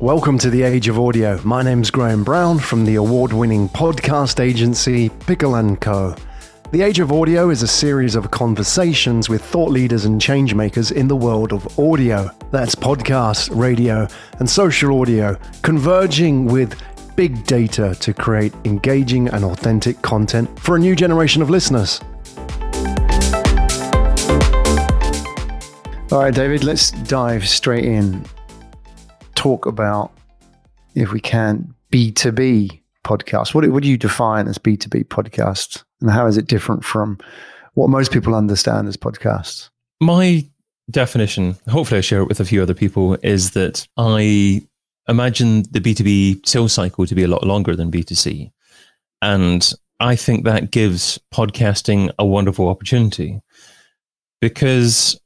Welcome to the Age of Audio. My name's Graham Brown from the award-winning podcast agency Pickle & Co. The Age of Audio is a series of conversations with thought leaders and changemakers in the world of audio. That's podcasts, radio, and social audio, converging with big data to create engaging and authentic content for a new generation of listeners. All right, David, let's dive straight in talk about, if we can, B2B podcasts. What, what do you define as B2B podcasts? And how is it different from what most people understand as podcasts? My definition, hopefully I share it with a few other people, is that I imagine the B2B sales cycle to be a lot longer than B2C. And I think that gives podcasting a wonderful opportunity because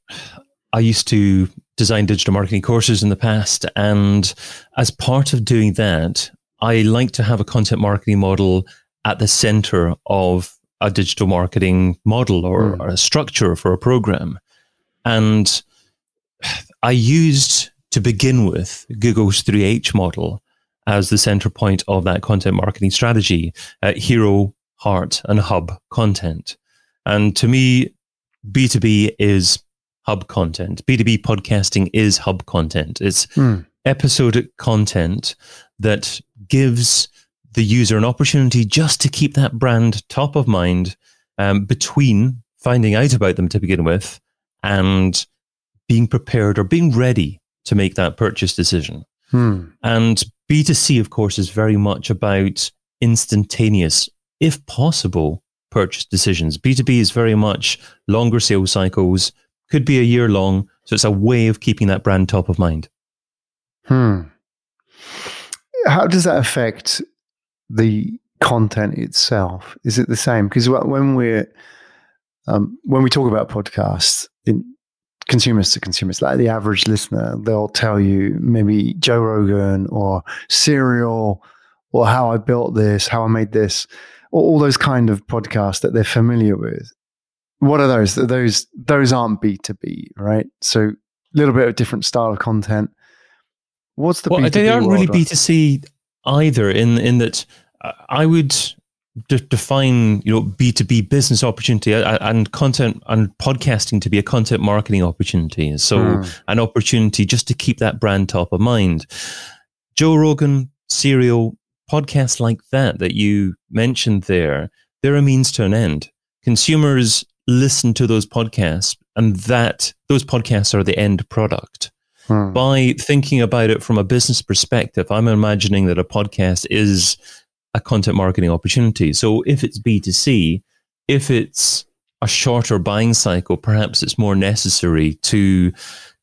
I used to design digital marketing courses in the past. And as part of doing that, I like to have a content marketing model at the center of a digital marketing model or, mm. or a structure for a program. And I used to begin with Google's 3H model as the center point of that content marketing strategy uh, hero, heart, and hub content. And to me, B2B is hub content. B2B podcasting is hub content. It's mm. episodic content that gives the user an opportunity just to keep that brand top of mind um, between finding out about them to begin with and being prepared or being ready to make that purchase decision. Hmm. And B2C, of course, is very much about instantaneous, if possible, purchase decisions. B2B is very much longer sales cycles, could be a year long. So it's a way of keeping that brand top of mind. Hmm. How does that affect the content itself? Is it the same? Because when we're um, when we talk about podcasts, in consumers to consumers, like the average listener, they'll tell you maybe Joe Rogan or Serial or how I built this, how I made this, all those kind of podcasts that they're familiar with what are those? Those those aren't B two B, right? So a little bit of different style of content. What's the well? B2B they aren't really B two C either. In in that, uh, I would de- define you know B two B business opportunity uh, uh, and content and podcasting to be a content marketing opportunity. So mm. an opportunity just to keep that brand top of mind. Joe Rogan, Serial, podcasts like that that you mentioned there, they're a means to an end. Consumers listen to those podcasts and that those podcasts are the end product. Hmm. By thinking about it from a business perspective, I'm imagining that a podcast is a content marketing opportunity. So if it's B2C, if it's a shorter buying cycle, perhaps it's more necessary to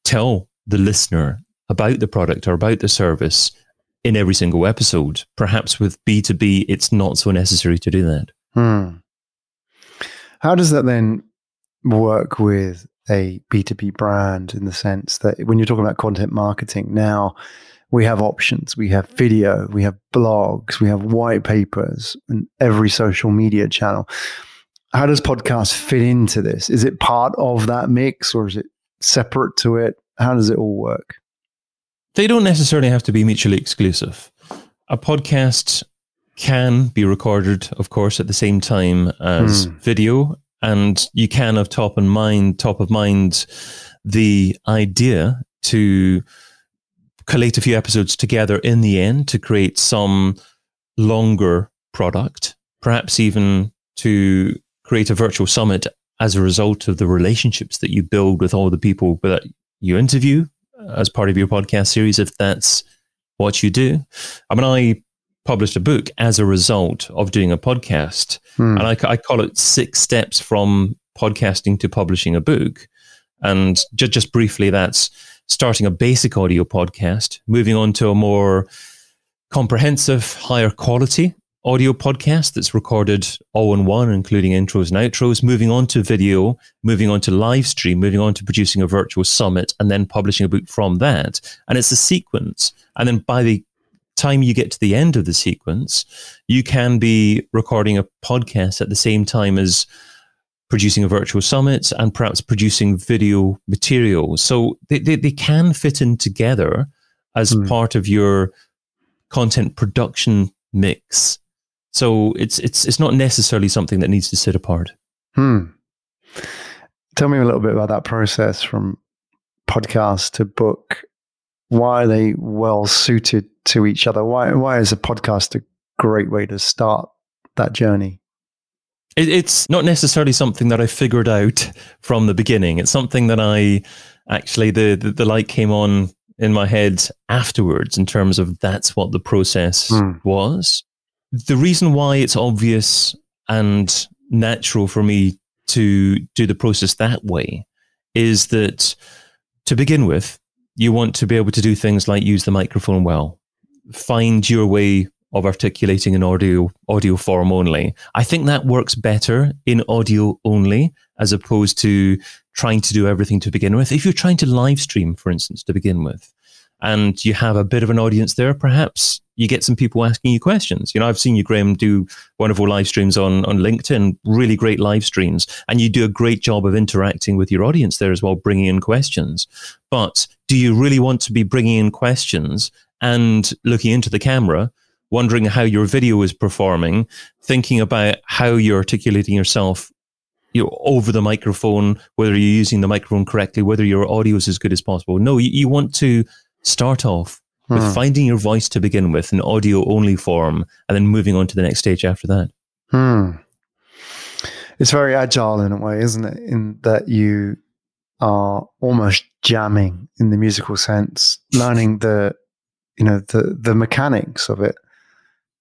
tell the listener about the product or about the service in every single episode. Perhaps with B2B, it's not so necessary to do that. Hmm. How does that then work with a B2B brand in the sense that when you're talking about content marketing now, we have options. We have video, we have blogs, we have white papers, and every social media channel. How does podcast fit into this? Is it part of that mix or is it separate to it? How does it all work? They don't necessarily have to be mutually exclusive. A podcast can be recorded, of course, at the same time as hmm. video, and you can have top of mind, top of mind, the idea to collate a few episodes together in the end to create some longer product, perhaps even to create a virtual summit as a result of the relationships that you build with all the people that you interview as part of your podcast series, if that's what you do. I mean, I published a book as a result of doing a podcast. Hmm. And I, I, call it Six Steps from Podcasting to Publishing a Book. And just, just briefly, that's starting a basic audio podcast, moving on to a more comprehensive, higher quality audio podcast that's recorded all in one, including intros and outros, moving on to video, moving on to live stream, moving on to producing a virtual summit, and then publishing a book from that. And it's a sequence. And then by the time you get to the end of the sequence, you can be recording a podcast at the same time as producing a virtual summit and perhaps producing video material. So they, they, they can fit in together, as Hmm. part of your content production mix. So it's it's it's not necessarily something that needs to sit apart. Hmm. Tell me a little bit about that process from podcast to book. Why are they well suited to each other? Why why is a podcast a great way to start that journey? It, it's not necessarily something that I figured out from the beginning. It's something that I actually the, the the light came on in my head afterwards in terms of that's what the process Hmm. was. The reason why it's obvious and natural for me to do the process that way is that to begin with, you want to be able to do things like use the microphone well, find your way of articulating an audio audio form only. I think that works better in audio only as opposed to trying to do everything to begin with. If you're trying to live stream, for instance, to begin with, and you have a bit of an audience there, perhaps you get some people asking you questions. You know, I've seen you, Graham, do wonderful live streams on, on LinkedIn, really great live streams, and you do a great job of interacting with your audience there as well, bringing in questions. But do you really want to be bringing in questions and looking into the camera, wondering how your video is performing, thinking about how you're articulating yourself you know, over the microphone, whether you're using the microphone correctly, whether your audio is as good as possible. No, you, you want to start off with Hmm. finding your voice to begin with in audio only form and then moving on to the next stage after that. Hmm. It's very agile in a way, isn't it? In that you are almost jamming in the musical sense, learning the, you know, the the mechanics of it,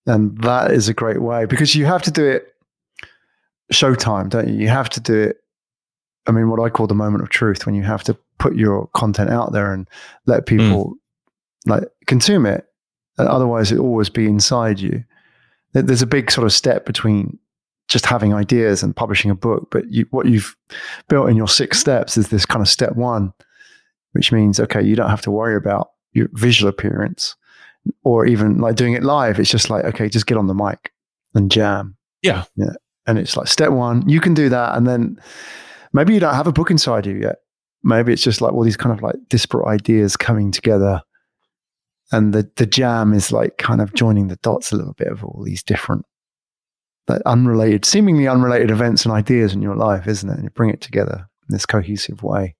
and that is a great way because you have to do it showtime, don't you? You have to do it. I mean, what I call the moment of truth, when you have to put your content out there and let hmm. people like consume it, and otherwise it will always be inside you. There's a big sort of step between just having ideas and publishing a book, but you, what you've built in your six steps is this kind of step one, which means okay, you don't have to worry about your visual appearance or even like doing it live. It's just like okay, just get on the mic and jam. Yeah. yeah. And it's like step one, you can do that, and then maybe you don't have a book inside you yet. Maybe it's just like all these kind of like disparate ideas coming together. And the, the jam is like kind of joining the dots a little bit of all these different like unrelated, seemingly unrelated events and ideas in your life, isn't it? And you bring it together in this cohesive way.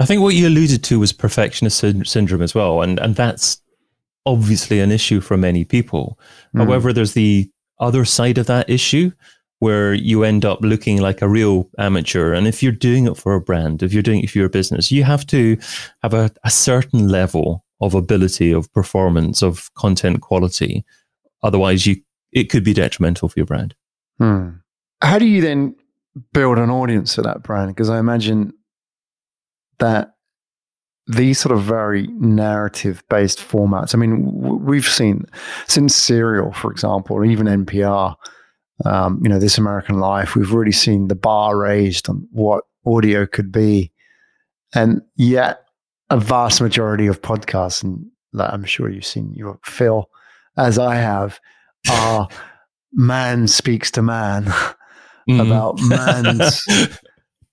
I think what you alluded to was perfectionist syn- syndrome as well, and and that's obviously an issue for many people. Mm. However, there's the other side of that issue where you end up looking like a real amateur. And if you're doing it for a brand, if you're doing it for your business, you have to have a, a certain level of ability, of performance, of content quality. Otherwise, you it could be detrimental for your brand. Hmm. How do you then build an audience for that brand? Because I imagine that these sort of very narrative based formats, I mean, we've seen since Serial, for example, or even NPR, um, you know, This American Life, we've really seen the bar raised on what audio could be. And yet, a vast majority of podcasts, and like, I'm sure you've seen your fill, as I have, are man speaks to man Mhm. about man's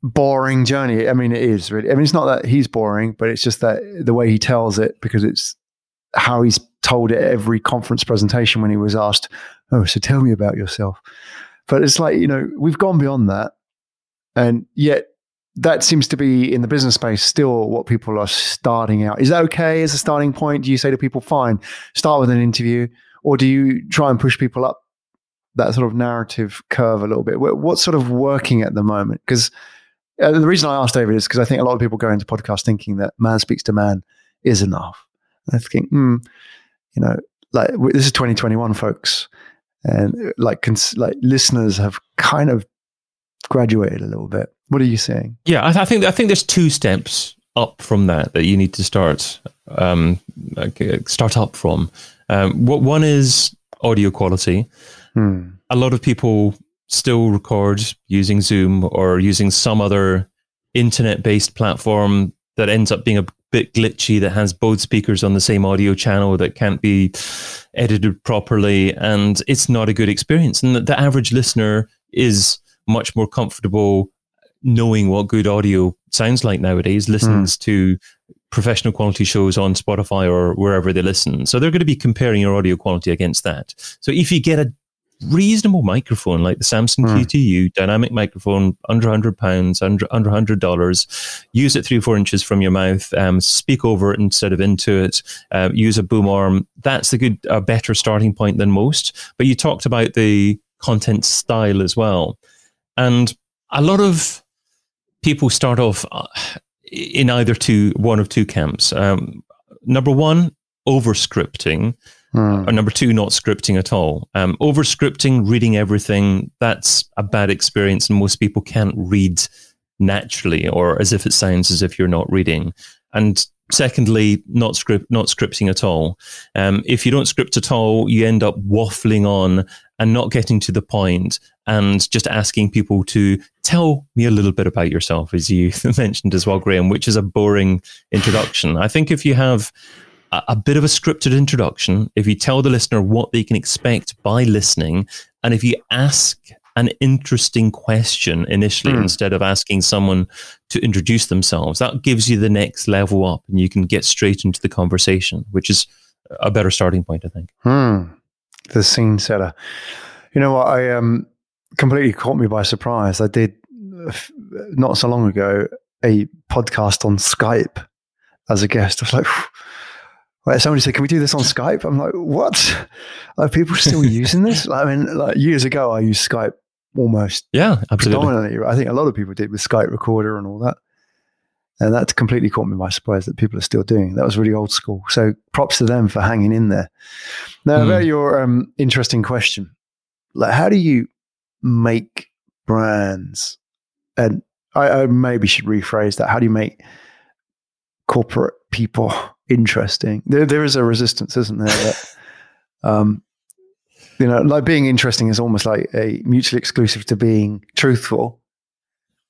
boring journey. I mean, it is really. I mean, it's not that he's boring, but it's just that the way he tells it because it's how he's told it at every conference presentation when he was asked, "Oh, so tell me about yourself." But it's like you know we've gone beyond that, and yet that seems to be in the business space still what people are starting out. Is that okay as a starting point? Do you say to people, "Fine, start with an interview," or do you try and push people up that sort of narrative curve a little bit? What's sort of working at the moment? Because uh, the reason I asked David is because I think a lot of people go into podcasts thinking that man speaks to man is enough. And I think, hmm, you know, like this is 2021, folks, and like cons- like listeners have kind of graduated a little bit. What are you saying? Yeah, I, th- I think I think there's two steps up from that that you need to start um, like, uh, start up from. Um, what one is audio quality. Hmm. A lot of people still record using Zoom or using some other internet-based platform that ends up being a bit glitchy that has both speakers on the same audio channel that can't be edited properly and it's not a good experience and the, the average listener is much more comfortable knowing what good audio sounds like nowadays listens hmm. to professional quality shows on Spotify or wherever they listen. So they're going to be comparing your audio quality against that. So if you get a reasonable microphone like the Samson mm. Q2U dynamic microphone under 100 pounds under under 100 dollars use it three or four inches from your mouth um, speak over it instead of into it uh, use a boom arm that's a good a better starting point than most but you talked about the content style as well and a lot of people start off uh, in either two, one of two camps. Um, number one, over scripting. Mm. Or number two, not scripting at all. Um, over scripting, reading everything, that's a bad experience, and most people can't read naturally or as if it sounds as if you're not reading. And secondly, not script, not scripting at all. Um, if you don't script at all, you end up waffling on and not getting to the point and just asking people to tell me a little bit about yourself, as you mentioned as well, Graham, which is a boring introduction. I think if you have a, a bit of a scripted introduction, if you tell the listener what they can expect by listening, and if you ask an interesting question initially mm. instead of asking someone to introduce themselves. That gives you the next level up and you can get straight into the conversation, which is a better starting point, I think. Hmm. The scene setter. You know what? I um, completely caught me by surprise. I did not so long ago a podcast on Skype as a guest. I was like, Wait, somebody said, "Can we do this on Skype?" I'm like, "What? Are people still using this?" I mean, like years ago, I used Skype almost yeah, absolutely. predominantly. I think a lot of people did with Skype Recorder and all that. And that completely caught me by surprise that people are still doing. That was really old school. So props to them for hanging in there. Now, mm. about your um, interesting question, like how do you make brands? And I, I maybe should rephrase that. How do you make corporate people interesting? There, there is a resistance, isn't there? That, um, you know, like being interesting is almost like a mutually exclusive to being truthful.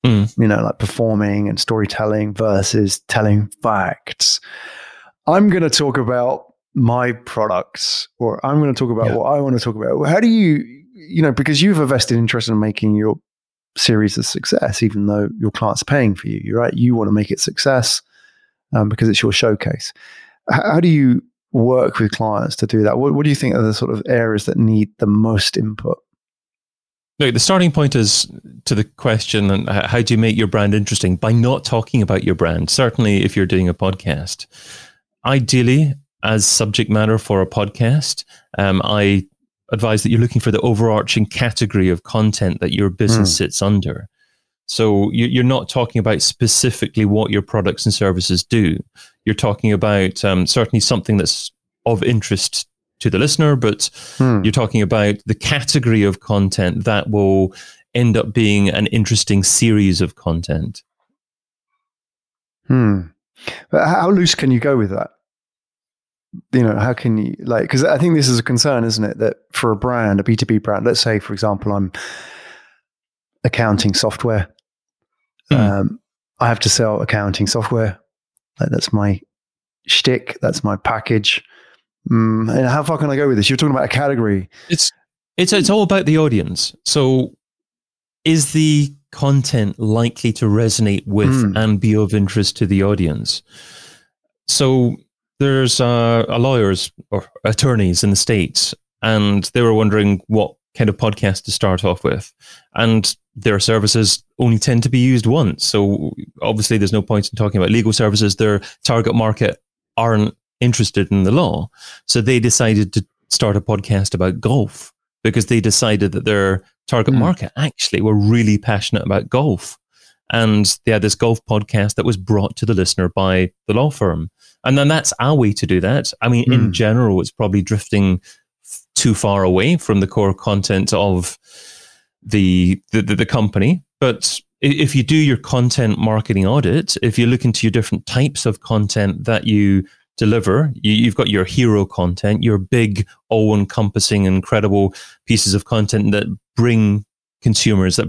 Mm. You know, like performing and storytelling versus telling facts. I'm going to talk about my products, or I'm going to talk about yeah. what I want to talk about. How do you, you know, because you've a vested interest in making your series a success, even though your client's paying for you, right? You want to make it success um, because it's your showcase. How, do you work with clients to do that? What, what do you think are the sort of areas that need the most input? Look, the starting point is to the question and how do you make your brand interesting by not talking about your brand? Certainly, if you're doing a podcast, ideally, as subject matter for a podcast, um, I advise that you're looking for the overarching category of content that your business mm. sits under. So you're not talking about specifically what your products and services do. You're talking about um, certainly something that's of interest to the listener, but hmm. you're talking about the category of content that will end up being an interesting series of content. Hmm. But how loose can you go with that? You know, how can you like? Because I think this is a concern, isn't it? That for a brand, a B two B brand, let's say, for example, I'm accounting software Mm. Um, I have to sell accounting software. Like, that's my shtick. That's my package. Mm, and how far can I go with this? You're talking about a category. It's it's it's all about the audience. So, is the content likely to resonate with mm. and be of interest to the audience? So, there's uh, a lawyers or attorneys in the states, and they were wondering what kind of podcast to start off with. And their services only tend to be used once. So obviously, there's no point in talking about legal services. Their target market aren't interested in the law. So they decided to start a podcast about golf because they decided that their target mm. market actually were really passionate about golf. And they had this golf podcast that was brought to the listener by the law firm. And then that's our way to do that. I mean, mm. in hmm. general, it's probably drifting too far away from the core content of the, the, the company. But if you do your content marketing audit, if you look into your different types of content that you deliver, you, have got your hero content, your big, all encompassing, incredible pieces of content that bring consumers, that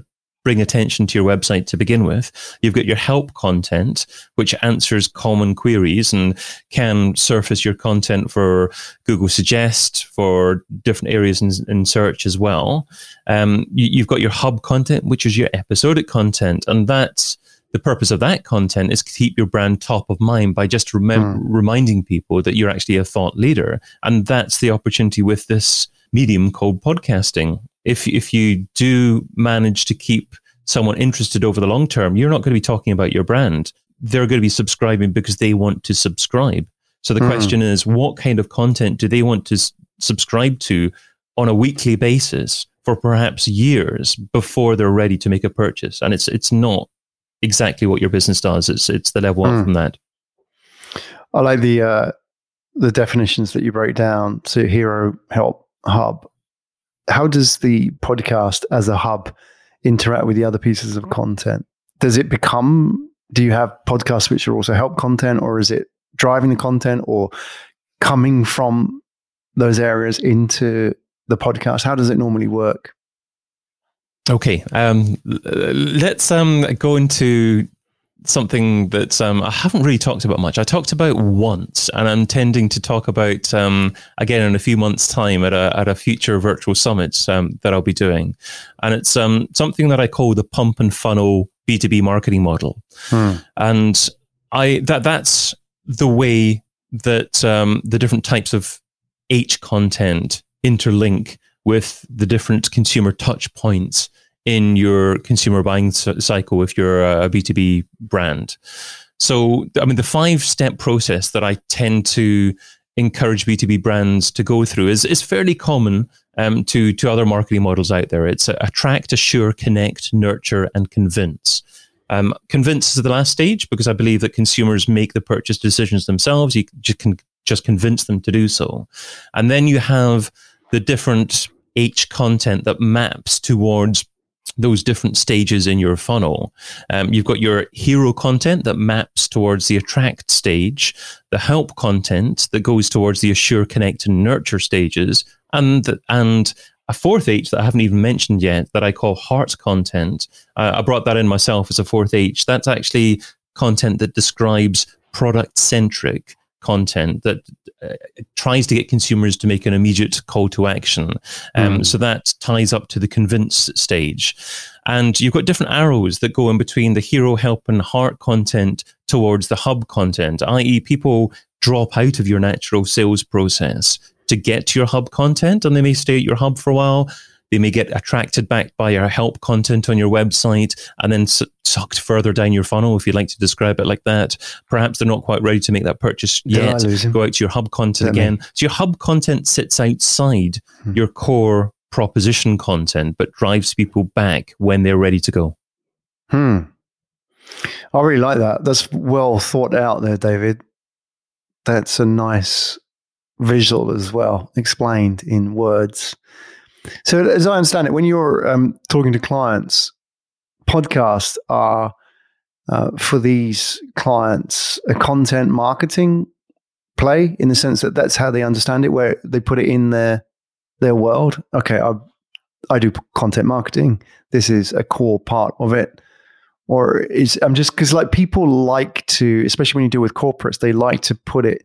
bring attention to your website to begin with. You've got your help content, which answers common queries and can surface your content for Google Suggest for different areas in, in search as well. Um, you, you've got your hub content, which is your episodic content, and that's the purpose of that content is to keep your brand top of mind by just remem- mm. reminding people that you're actually a thought leader. And that's the opportunity with this medium called podcasting. If, if you do manage to keep someone interested over the long term, you're not going to be talking about your brand. They're going to be subscribing because they want to subscribe. So the mm. question is, what kind of content do they want to s- subscribe to on a weekly basis for perhaps years before they're ready to make a purchase? And it's it's not exactly what your business does. It's it's the level mm. up hmm. from that. I like the uh, the definitions that you broke down. So hero, help, hub. How does the podcast as a hub interact with the other pieces of content? Does it become? Do you have podcasts which are also help content, or is it driving the content, or coming from those areas into the podcast? How does it normally work? Okay, um, let's um, go into something that um, I haven't really talked about much. I talked about once, and I'm tending to talk about um, again in a few months' time at a at a future virtual summit um, that I'll be doing, and it's um, something that I call the pump and funnel B two B marketing model, hmm. and I that that's the way that um, the different types of H content interlink with the different consumer touch points in your consumer buying cycle if you're a B2B brand. So, I mean, the five step process that I tend to encourage B2B brands to go through is, is fairly common um, to, to other marketing models out there. It's attract, assure, connect, nurture, and convince. Um, convince is the last stage because I believe that consumers make the purchase decisions themselves. You just can just convince them to do so. And then you have the different H content that maps towards those different stages in your funnel. Um, you've got your hero content that maps towards the attract stage, the help content that goes towards the assure, connect, and nurture stages, and and a fourth H that I haven't even mentioned yet that I call heart content. Uh, I brought that in myself as a fourth H. That's actually content that describes product centric content that uh, tries to get consumers to make an immediate call to action. Um, mm. So that ties up to the convince stage. And you've got different arrows that go in between the hero, help, and heart content towards the hub content, i.e., people drop out of your natural sales process to get to your hub content and they may stay at your hub for a while they may get attracted back by your help content on your website and then su- sucked further down your funnel, if you'd like to describe it like that. Perhaps they're not quite ready to make that purchase yet. Go out to your hub content again. So your hub content sits outside hmm. your core proposition content, but drives people back when they're ready to go. Hmm. I really like that. That's well thought out there, David. That's a nice visual as well, explained in words. So, as I understand it, when you're um, talking to clients, podcasts are uh, for these clients a content marketing play in the sense that that's how they understand it, where they put it in their their world. Okay, I, I do content marketing. This is a core part of it. Or is I'm just because like people like to, especially when you deal with corporates, they like to put it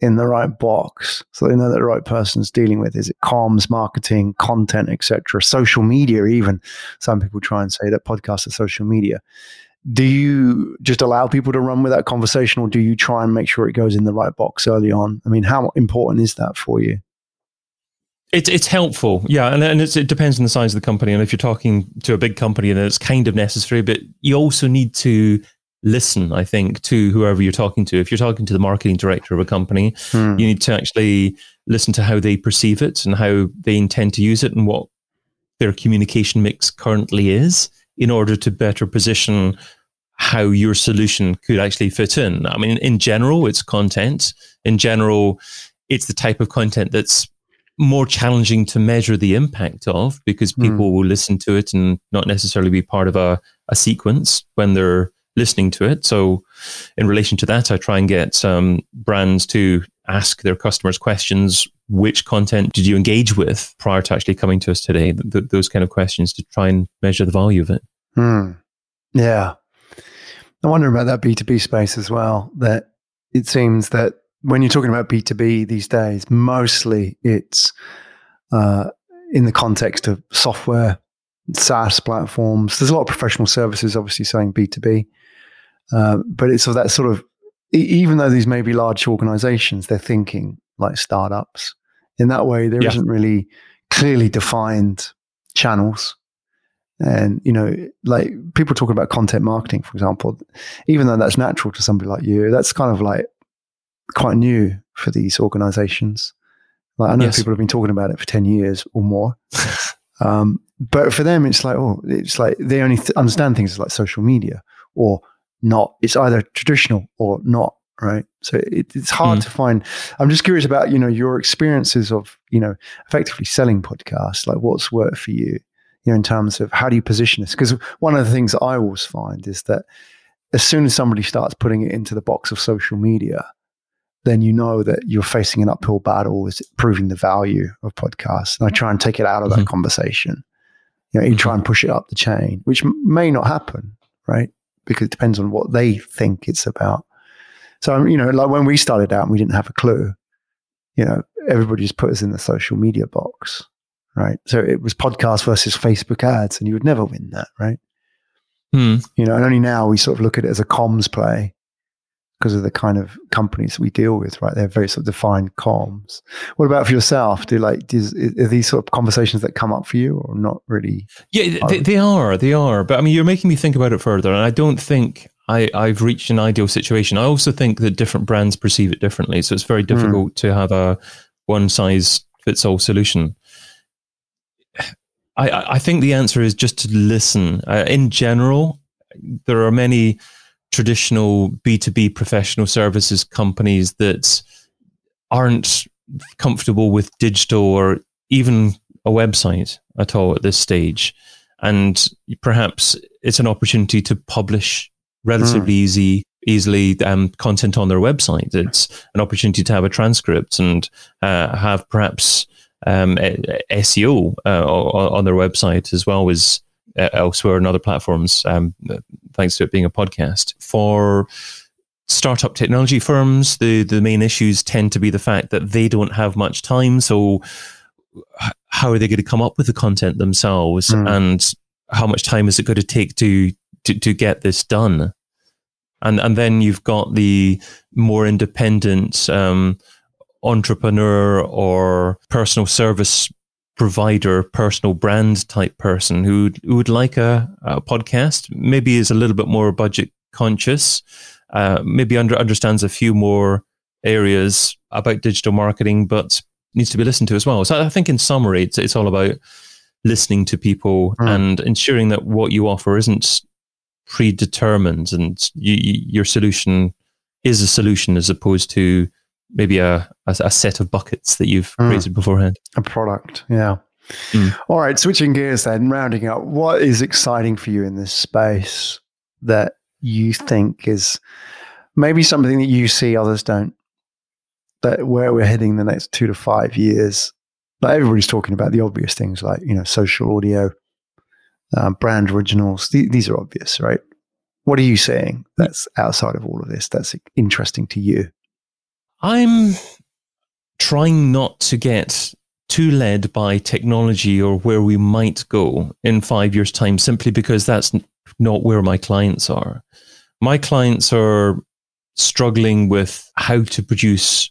in the right box so they know that the right person's dealing with is it comms marketing content etc social media even some people try and say that podcasts are social media do you just allow people to run with that conversation or do you try and make sure it goes in the right box early on i mean how important is that for you it's it's helpful, yeah, and, and it depends on the size of the company. And if you're talking to a big company, then it's kind of necessary. But you also need to listen, I think, to whoever you're talking to. If you're talking to the marketing director of a company, hmm. you need to actually listen to how they perceive it and how they intend to use it and what their communication mix currently is in order to better position how your solution could actually fit in. I mean, in general, it's content. In general, it's the type of content that's more challenging to measure the impact of because hmm. people will listen to it and not necessarily be part of a, a sequence when they're listening to it. So, in relation to that, I try and get um, brands to ask their customers questions. Which content did you engage with prior to actually coming to us today? Th- th- those kind of questions to try and measure the value of it. Hmm. Yeah. I wonder about that B2B space as well. That it seems that when you're talking about B2B these days, mostly it's uh, in the context of software, SaaS platforms. There's a lot of professional services, obviously, saying B2B Uh, but it's of that sort of, even though these may be large organizations, they're thinking like startups. In that way, there Yeah. not really clearly defined channels. And, you know, like people talk about content marketing, for example, even though that's natural to somebody like you, that's kind of like quite new for these organizations. Like I know Yes. people have been talking about it for 10 years or more. Um, but for them, it's like, oh, it's like they only th- understand things like social media or not. It's either traditional or not, right? So it, it's hard Mm. to find. I'm just curious about, you know, your experiences of, you know, effectively selling podcasts. Like what's worked for you, you know, in terms of how do you position this? Because one of the things I always find is that as soon as somebody starts putting it into the box of social media, then you know that you're facing an uphill battle with proving the value of podcasts. And I try and take it out of that Mhm. conversation. You know, you try and push it up the chain, which m- may not happen, right? Because it depends on what they think it's about. So, you know, like when we started out and we didn't have a clue, you know, everybody just put us in the social media box, right? So it was podcast versus Facebook ads, and you would never win that, right? Hmm. you know, and only now we sort of look at it as a comms play because of the kind of companies we deal with, right? They're very sort of defined comms. What about for yourself? Do like does, are these sort of conversations that come up for you, or not really? Yeah, they, they are. They are. But I mean, you're making me think about it further. And I don't think I, I've reached an ideal situation. I also think that different brands perceive it differently. So it's very difficult to have a one size fits all solution. I, I I think the answer is just to listen. Uh, in general, there are many traditional B2B professional services companies that aren't comfortable with digital or even a website at all at this stage. And perhaps it's an opportunity to publish relatively easy, easily um, content on their website. It's an opportunity to have a transcript and uh, have perhaps um, SEO uh, on their website as well as uh, elsewhere on other platforms, um, thanks to it being a podcast. For startup technology firms, the, the main issues tend to be the fact that they don't have much time. So, how are they going to come up with the content themselves? Mm. And how much time is it going to take to, to, to get this done? And, and then you've got the more independent um, entrepreneur or personal service provider, personal brand type person who, who would like a, a podcast, maybe is a little bit more budget conscious, uh, maybe under, understands a few more areas about digital marketing, but needs to be listened to as well. So I think in summary, it's, it's all about listening to people Mm. and ensuring that what you offer isn't predetermined and you, you, your solution is a solution as opposed to maybe a, a, a set of buckets that you've Mm. created beforehand. A product, yeah. Mm. All right, switching gears then, rounding up, what is exciting for you in this space that you think is maybe something that you see others don't? That where we're heading in the next two to five years. Like everybody's talking about the obvious things like, you know, social audio, um, brand originals. Th- these are obvious, right? What are you saying that's outside of all of this that's interesting to you? I'm trying not to get too led by technology or where we might go in five years' time, simply because that's not where my clients are. My clients are struggling with how to produce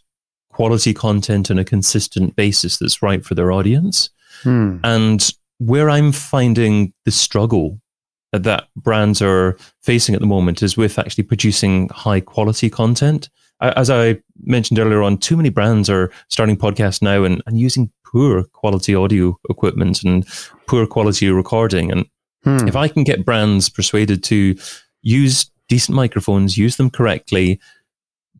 quality content on a consistent basis that's right for their audience. Hmm. And where I'm finding the struggle that brands are facing at the moment is with actually producing high quality content. As I mentioned earlier on, too many brands are starting podcasts now and, and using poor quality audio equipment and poor quality recording. And Hmm. if I can get brands persuaded to use decent microphones, use them correctly,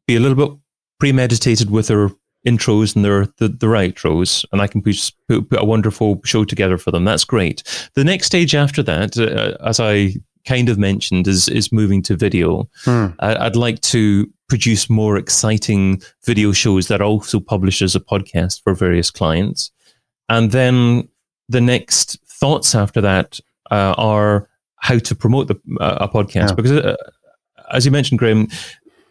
be a little bit premeditated with their intros and their the, their outros, and I can put, put, put a wonderful show together for them. That's great. The next stage after that, uh, as I kind of mentioned, is is moving to video. Hmm. I, I'd like to produce more exciting video shows that also published as a podcast for various clients, and then the next thoughts after that uh, are how to promote the, uh, a podcast Yeah. because, uh, as you mentioned, Graham,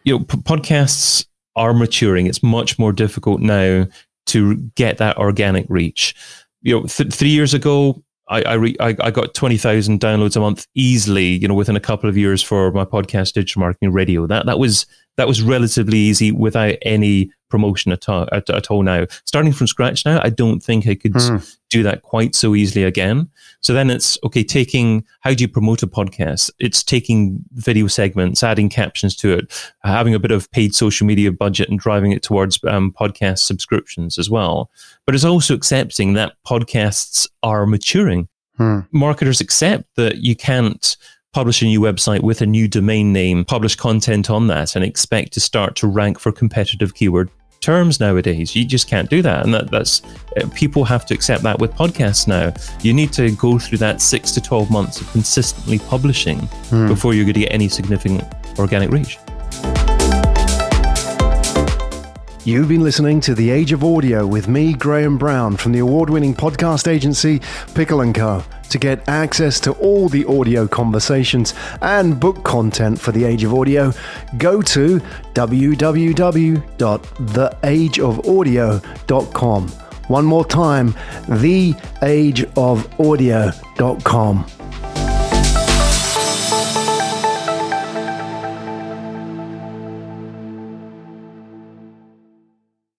you know, p- podcasts are maturing. It's much more difficult now to get that organic reach. You know, th- three years ago, I I, re, I, I got twenty thousand downloads a month easily, you know, within a couple of years for my podcast, digital marketing, radio. That that was that was relatively easy without any promotion at all, at, at all now. Starting from scratch now, I don't think I could mm. do that quite so easily again. So then it's okay, taking how do you promote a podcast? It's taking video segments, adding captions to it, having a bit of paid social media budget and driving it towards um, podcast subscriptions as well. But it's also accepting that podcasts are maturing. Hmm. Marketers accept that you can't publish a new website with a new domain name, publish content on that, and expect to start to rank for competitive keyword terms nowadays. You just can't do that, and that, that's uh, people have to accept that with podcasts now. You need to go through that six to twelve months of consistently publishing hmm. before you're going to get any significant organic reach. You've been listening to The Age of Audio with me, Graham Brown, from the award winning podcast agency Pickle & Co. To get access to all the audio conversations and book content for The Age of Audio, go to www.theageofaudio.com. One more time, theageofaudio.com.